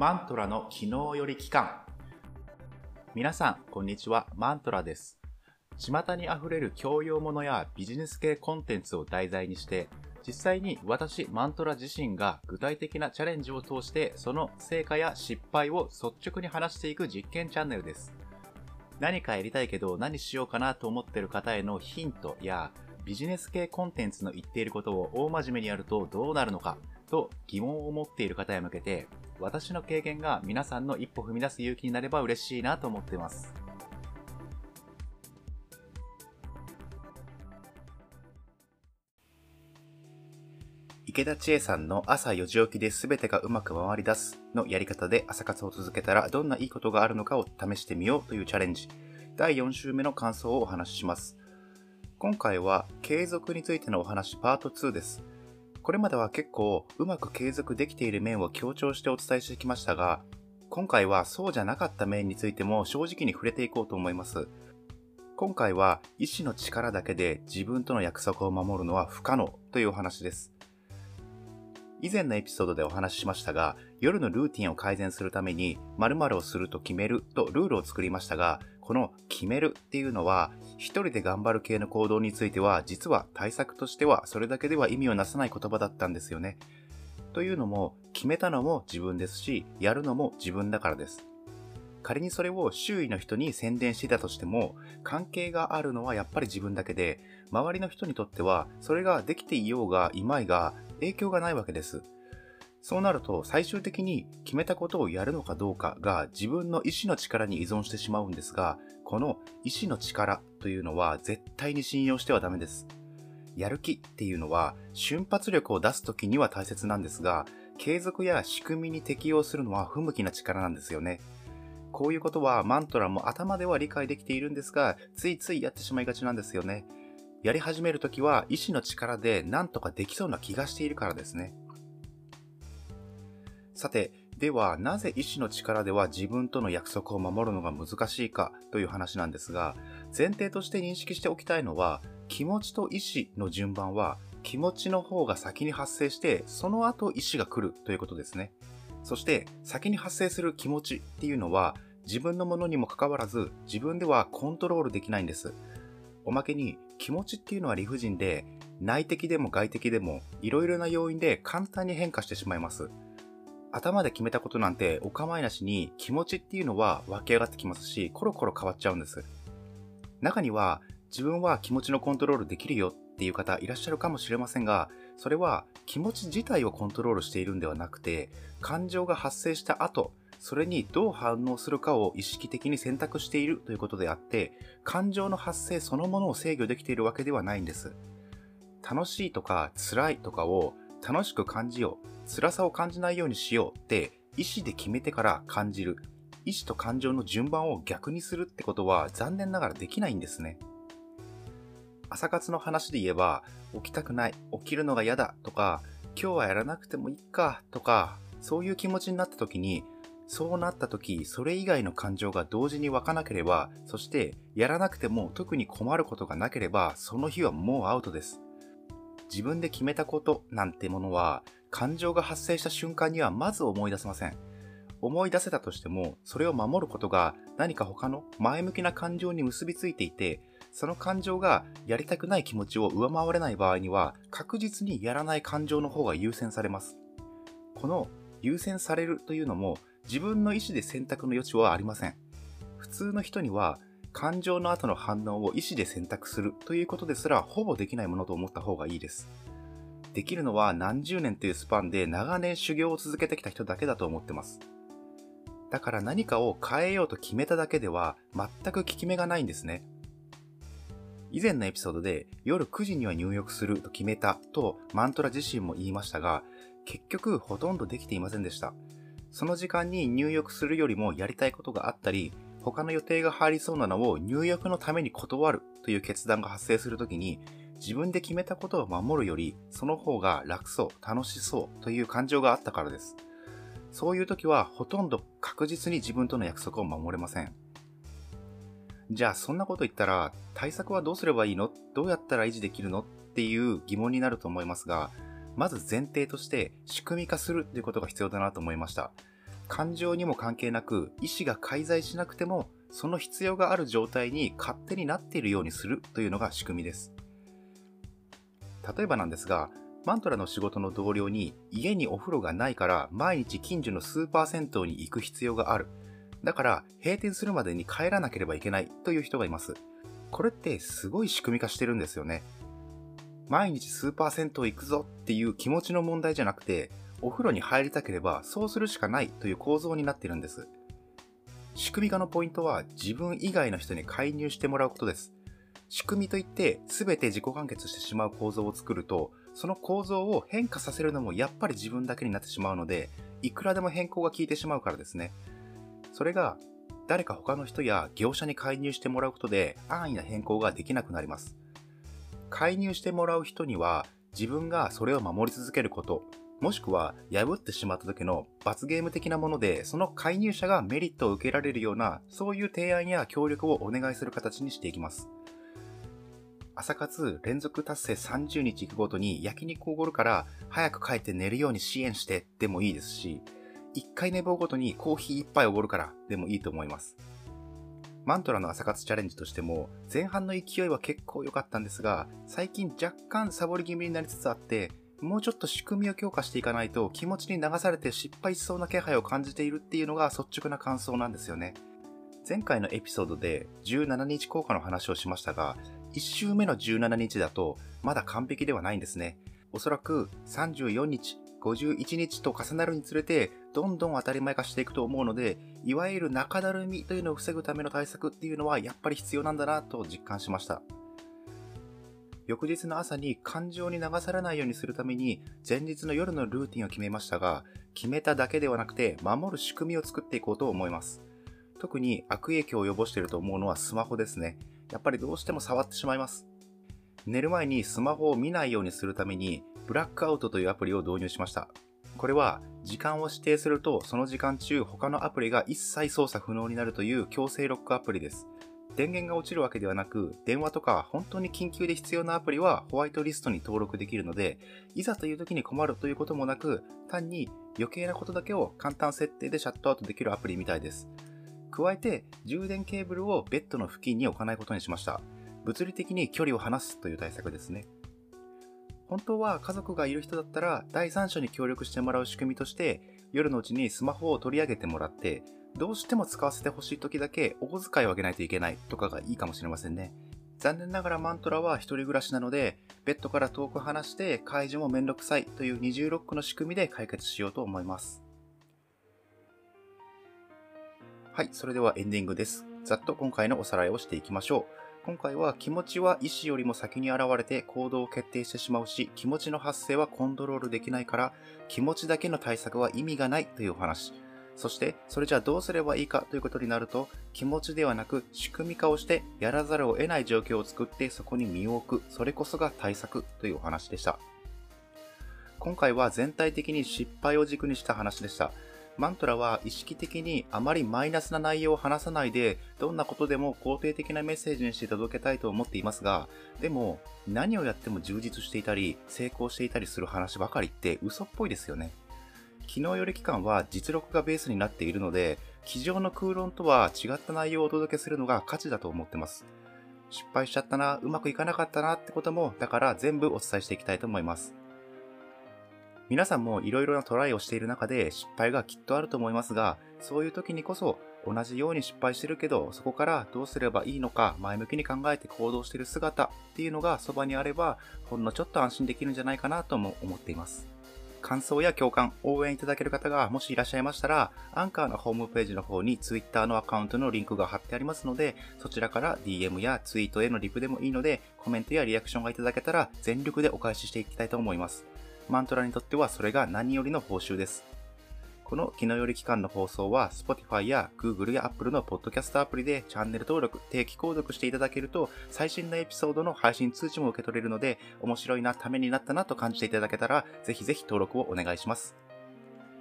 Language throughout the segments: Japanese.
マントラの昨日より期間。皆さんこんにちは。マントラです。巷にあふれる教養ものやビジネス系コンテンツを題材にして実際に私マントラ自身が具体的なチャレンジを通してその成果や失敗を率直に話していく実験チャンネルです。何かやりたいけど何しようかなと思ってる方へのヒントやビジネス系コンテンツの言っていることを大真面目にやるとどうなるのかと疑問を持っている方へ向けて私の経験が皆さんの一歩踏み出す勇気になれば嬉しいなと思っています。池田千恵さんの朝4時起きで全てがうまく回り出すのやり方で朝活を続けたらどんないいことがあるのかを試してみようというチャレンジ。第4週目の感想をお話しします。今回は継続についてのお話パート2です。これまでは結構うまく継続できている面を強調してお伝えしてきましたが、今回はそうじゃなかった面についても正直に触れていこうと思います。今回は意志の力だけで自分との約束を守るのは不可能というお話です。以前のエピソードでお話ししましたが、夜のルーティンを改善するために〇〇をすると決めるとルールを作りましたが、この決めるっていうのは、一人で頑張る系の行動については、実は対策としてはそれだけでは意味をなさない言葉だったんですよね。というのも、決めたのも自分ですし、やるのも自分だからです。仮にそれを周囲の人に宣伝していたとしても、関係があるのはやっぱり自分だけで、周りの人にとっては、それができていようがいまいが、影響がないわけです。そうなると最終的に決めたことをやるのかどうかが自分の意志の力に依存してしまうんですが、この意志の力というのは絶対に信用してはダメです。やる気っていうのは瞬発力を出す時には大切なんですが、継続や仕組みに適用するのは不向きな力なんですよね。こういうことはマントラも頭では理解できているんですが、ついついやってしまいがちなんですよね。やり始めるときは意志の力で何とかできそうな気がしているからですね。さて、ではなぜ意志の力では自分との約束を守るのが難しいかという話なんですが、前提として認識しておきたいのは、気持ちと意志の順番は気持ちの方が先に発生して、その後意志が来るということですね。そして先に発生する気持ちっていうのは自分のものにもかかわらず自分ではコントロールできないんです。おまけに気持ちっていうのは理不尽で、内的でも外的でもいろいろな要因で簡単に変化してしまいます。頭で決めたことなんてお構いなしに気持ちっていうのは湧き上がってきますし、コロコロ変わっちゃうんです。中には自分は気持ちのコントロールできるよっていう方いらっしゃるかもしれませんが、それは気持ち自体をコントロールしているんではなくて、感情が発生した後、それにどう反応するかを意識的に選択しているということであって、感情の発生そのものを制御できているわけではないんです。楽しいとか辛いとかを楽しく感じよう、辛さを感じないようにしようって意思で決めてから感じる。意思と感情の順番を逆にするってことは残念ながらできないんですね。朝活の話で言えば、起きたくない、起きるのが嫌だとか、今日はやらなくてもいいかとか、そういう気持ちになった時にそうなった時、それ以外の感情が同時に湧かなければ、そしてやらなくても特に困ることがなければ、その日はもうアウトです。自分で決めたことなんてものは、感情が発生した瞬間にはまず思い出せません。思い出せたとしても、それを守ることが何か他の前向きな感情に結びついていて、その感情がやりたくない気持ちを上回れない場合には、確実にやらない感情の方が優先されます。この優先されるというのも自分の意思で選択の余地はありません。普通の人には感情の後の反応を意思で選択するということですらほぼできないものと思った方がいいです。できるのは何十年というスパンで長年修行を続けてきた人だけだと思ってます。だから何かを変えようと決めただけでは全く効き目がないんですね。以前のエピソードで夜9時には入浴すると決めたとマントラ自身も言いましたが、結局ほとんどできていませんでした。その時間に入浴するよりもやりたいことがあったり、他の予定が入りそうなのを入浴のために断るという決断が発生するときに、自分で決めたことを守るより、その方が楽そう、楽しそうという感情があったからです。そういう時はほとんど確実に自分との約束を守れません。じゃあそんなこと言ったら対策はどうすればいいの？どうやったら維持できるの？っていう疑問になると思いますが、まず前提として仕組み化するということが必要だなと思いました。感情にも関係なく意思が介在しなくてもその必要がある状態に勝手になっているようにするというのが仕組みです。例えばなんですが、マントラの仕事の同僚に家にお風呂がないから毎日近所のスーパー銭湯に行く必要がある。だから閉店するまでに帰らなければいけないという人がいます。これってすごい仕組み化してるんですよね。毎日スーパー銭湯行くぞっていう気持ちの問題じゃなくて、お風呂に入りたければそうするしかないという構造になっているんです。仕組み化のポイントは自分以外の人に介入してもらうことです。仕組みといって全て自己完結してしまう構造を作ると、その構造を変化させるのもやっぱり自分だけになってしまうので、いくらでも変更が効いてしまうからですね。それが誰か他の人や業者に介入してもらうことで安易な変更ができなくなります。介入してもらう人には自分がそれを守り続けること、もしくは破ってしまった時の罰ゲーム的なもので、その介入者がメリットを受けられるような、そういう提案や協力をお願いする形にしていきます。朝活連続達成30日行くごとに焼肉おごるから早く帰って寝るように支援してでもいいですし、1回寝坊ごとにコーヒー1杯おごるからでもいいと思います。マントラの朝活チャレンジとしても前半の勢いは結構良かったんですが最近若干サボり気味になりつつあってもうちょっと仕組みを強化していかないと気持ちに流されて失敗しそうな気配を感じているっていうのが率直な感想なんですよね。前回のエピソードで17日効果の話をしましたが、1週目の17日だとまだ完璧ではないんですね。おそらく34日、51日と重なるにつれてどんどん当たり前化していくと思うので、いわゆる中だるみというのを防ぐための対策っていうのはやっぱり必要なんだなと実感しました。翌日の朝に感情に流されないようにするために前日の夜のルーティンを決めましたが決めただけではなくて守る仕組みを作っていこうと思います。特に悪影響を及ぼしていると思うのはスマホですね。やっぱりどうしても触ってしまいます。寝る前にスマホを見ないようにするためにブラックアウトというアプリを導入しました。これは時間を指定するとその時間中他のアプリが一切操作不能になるという強制ロックアプリです。電源が落ちるわけではなく、電話とか本当に緊急で必要なアプリはホワイトリストに登録できるので、いざという時に困るということもなく、単に余計なことだけを簡単設定でシャットアウトできるアプリみたいです。加えて、充電ケーブルをベッドの付近に置かないことにしました。物理的に距離を離すという対策ですね。本当は家族がいる人だったら第三者に協力してもらう仕組みとして夜のうちにスマホを取り上げてもらってどうしても使わせてほしい時だけお小遣いをあげないといけないとかがいいかもしれませんね。残念ながらマントラは一人暮らしなので、ベッドから遠く離して解除もめんどくさいという二重ロックの仕組みで解決しようと思います。はい、それではエンディングです。ざっと今回のおさらいをしていきましょう。今回は気持ちは意思よりも先に現れて行動を決定してしまうし、気持ちの発生はコントロールできないから、気持ちだけの対策は意味がないというお話。そして、それじゃあどうすればいいかということになると、気持ちではなく仕組み化をしてやらざるを得ない状況を作ってそこに身を置く、それこそが対策というお話でした。今回は全体的に失敗を軸にした話でした。マントラは意識的にあまりマイナスな内容を話さないで、どんなことでも肯定的なメッセージにして届けたいと思っていますが、でも何をやっても充実していたり、成功していたりする話ばかりって嘘っぽいですよね。機能より期間は実力がベースになっているので、机上の空論とは違った内容をお届けするのが価値だと思ってます。失敗しちゃったな、うまくいかなかったなってことも、だから全部お伝えしていきたいと思います。皆さんもいろいろなトライをしている中で失敗がきっとあると思いますが、そういう時にこそ同じように失敗してるけど、そこからどうすればいいのか前向きに考えて行動している姿っていうのがそばにあれば、ほんのちょっと安心できるんじゃないかなとも思っています。感想や共感、応援いただける方がもしいらっしゃいましたら、アンカーのホームページの方に Twitter のアカウントのリンクが貼ってありますので、そちらから DM やツイートへのリプでもいいので、コメントやリアクションがいただけたら全力でお返ししていきたいと思います。マントラにとってはそれが何よりの報酬です。この気のより期間の放送は Spotify や Google や Apple のポッドキャストアプリでチャンネル登録、定期購読していただけると最新のエピソードの配信通知も受け取れるので面白いな、ためになったなと感じていただけたらぜひぜひ登録をお願いします。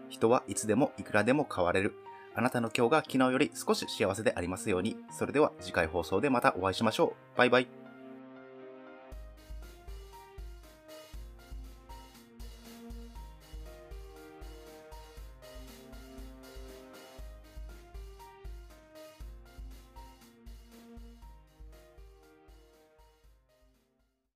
人はいつでもいくらでも変われる。あなたの今日が昨日より少し幸せでありますように。それでは次回放送でまたお会いしましょう。バイバイ。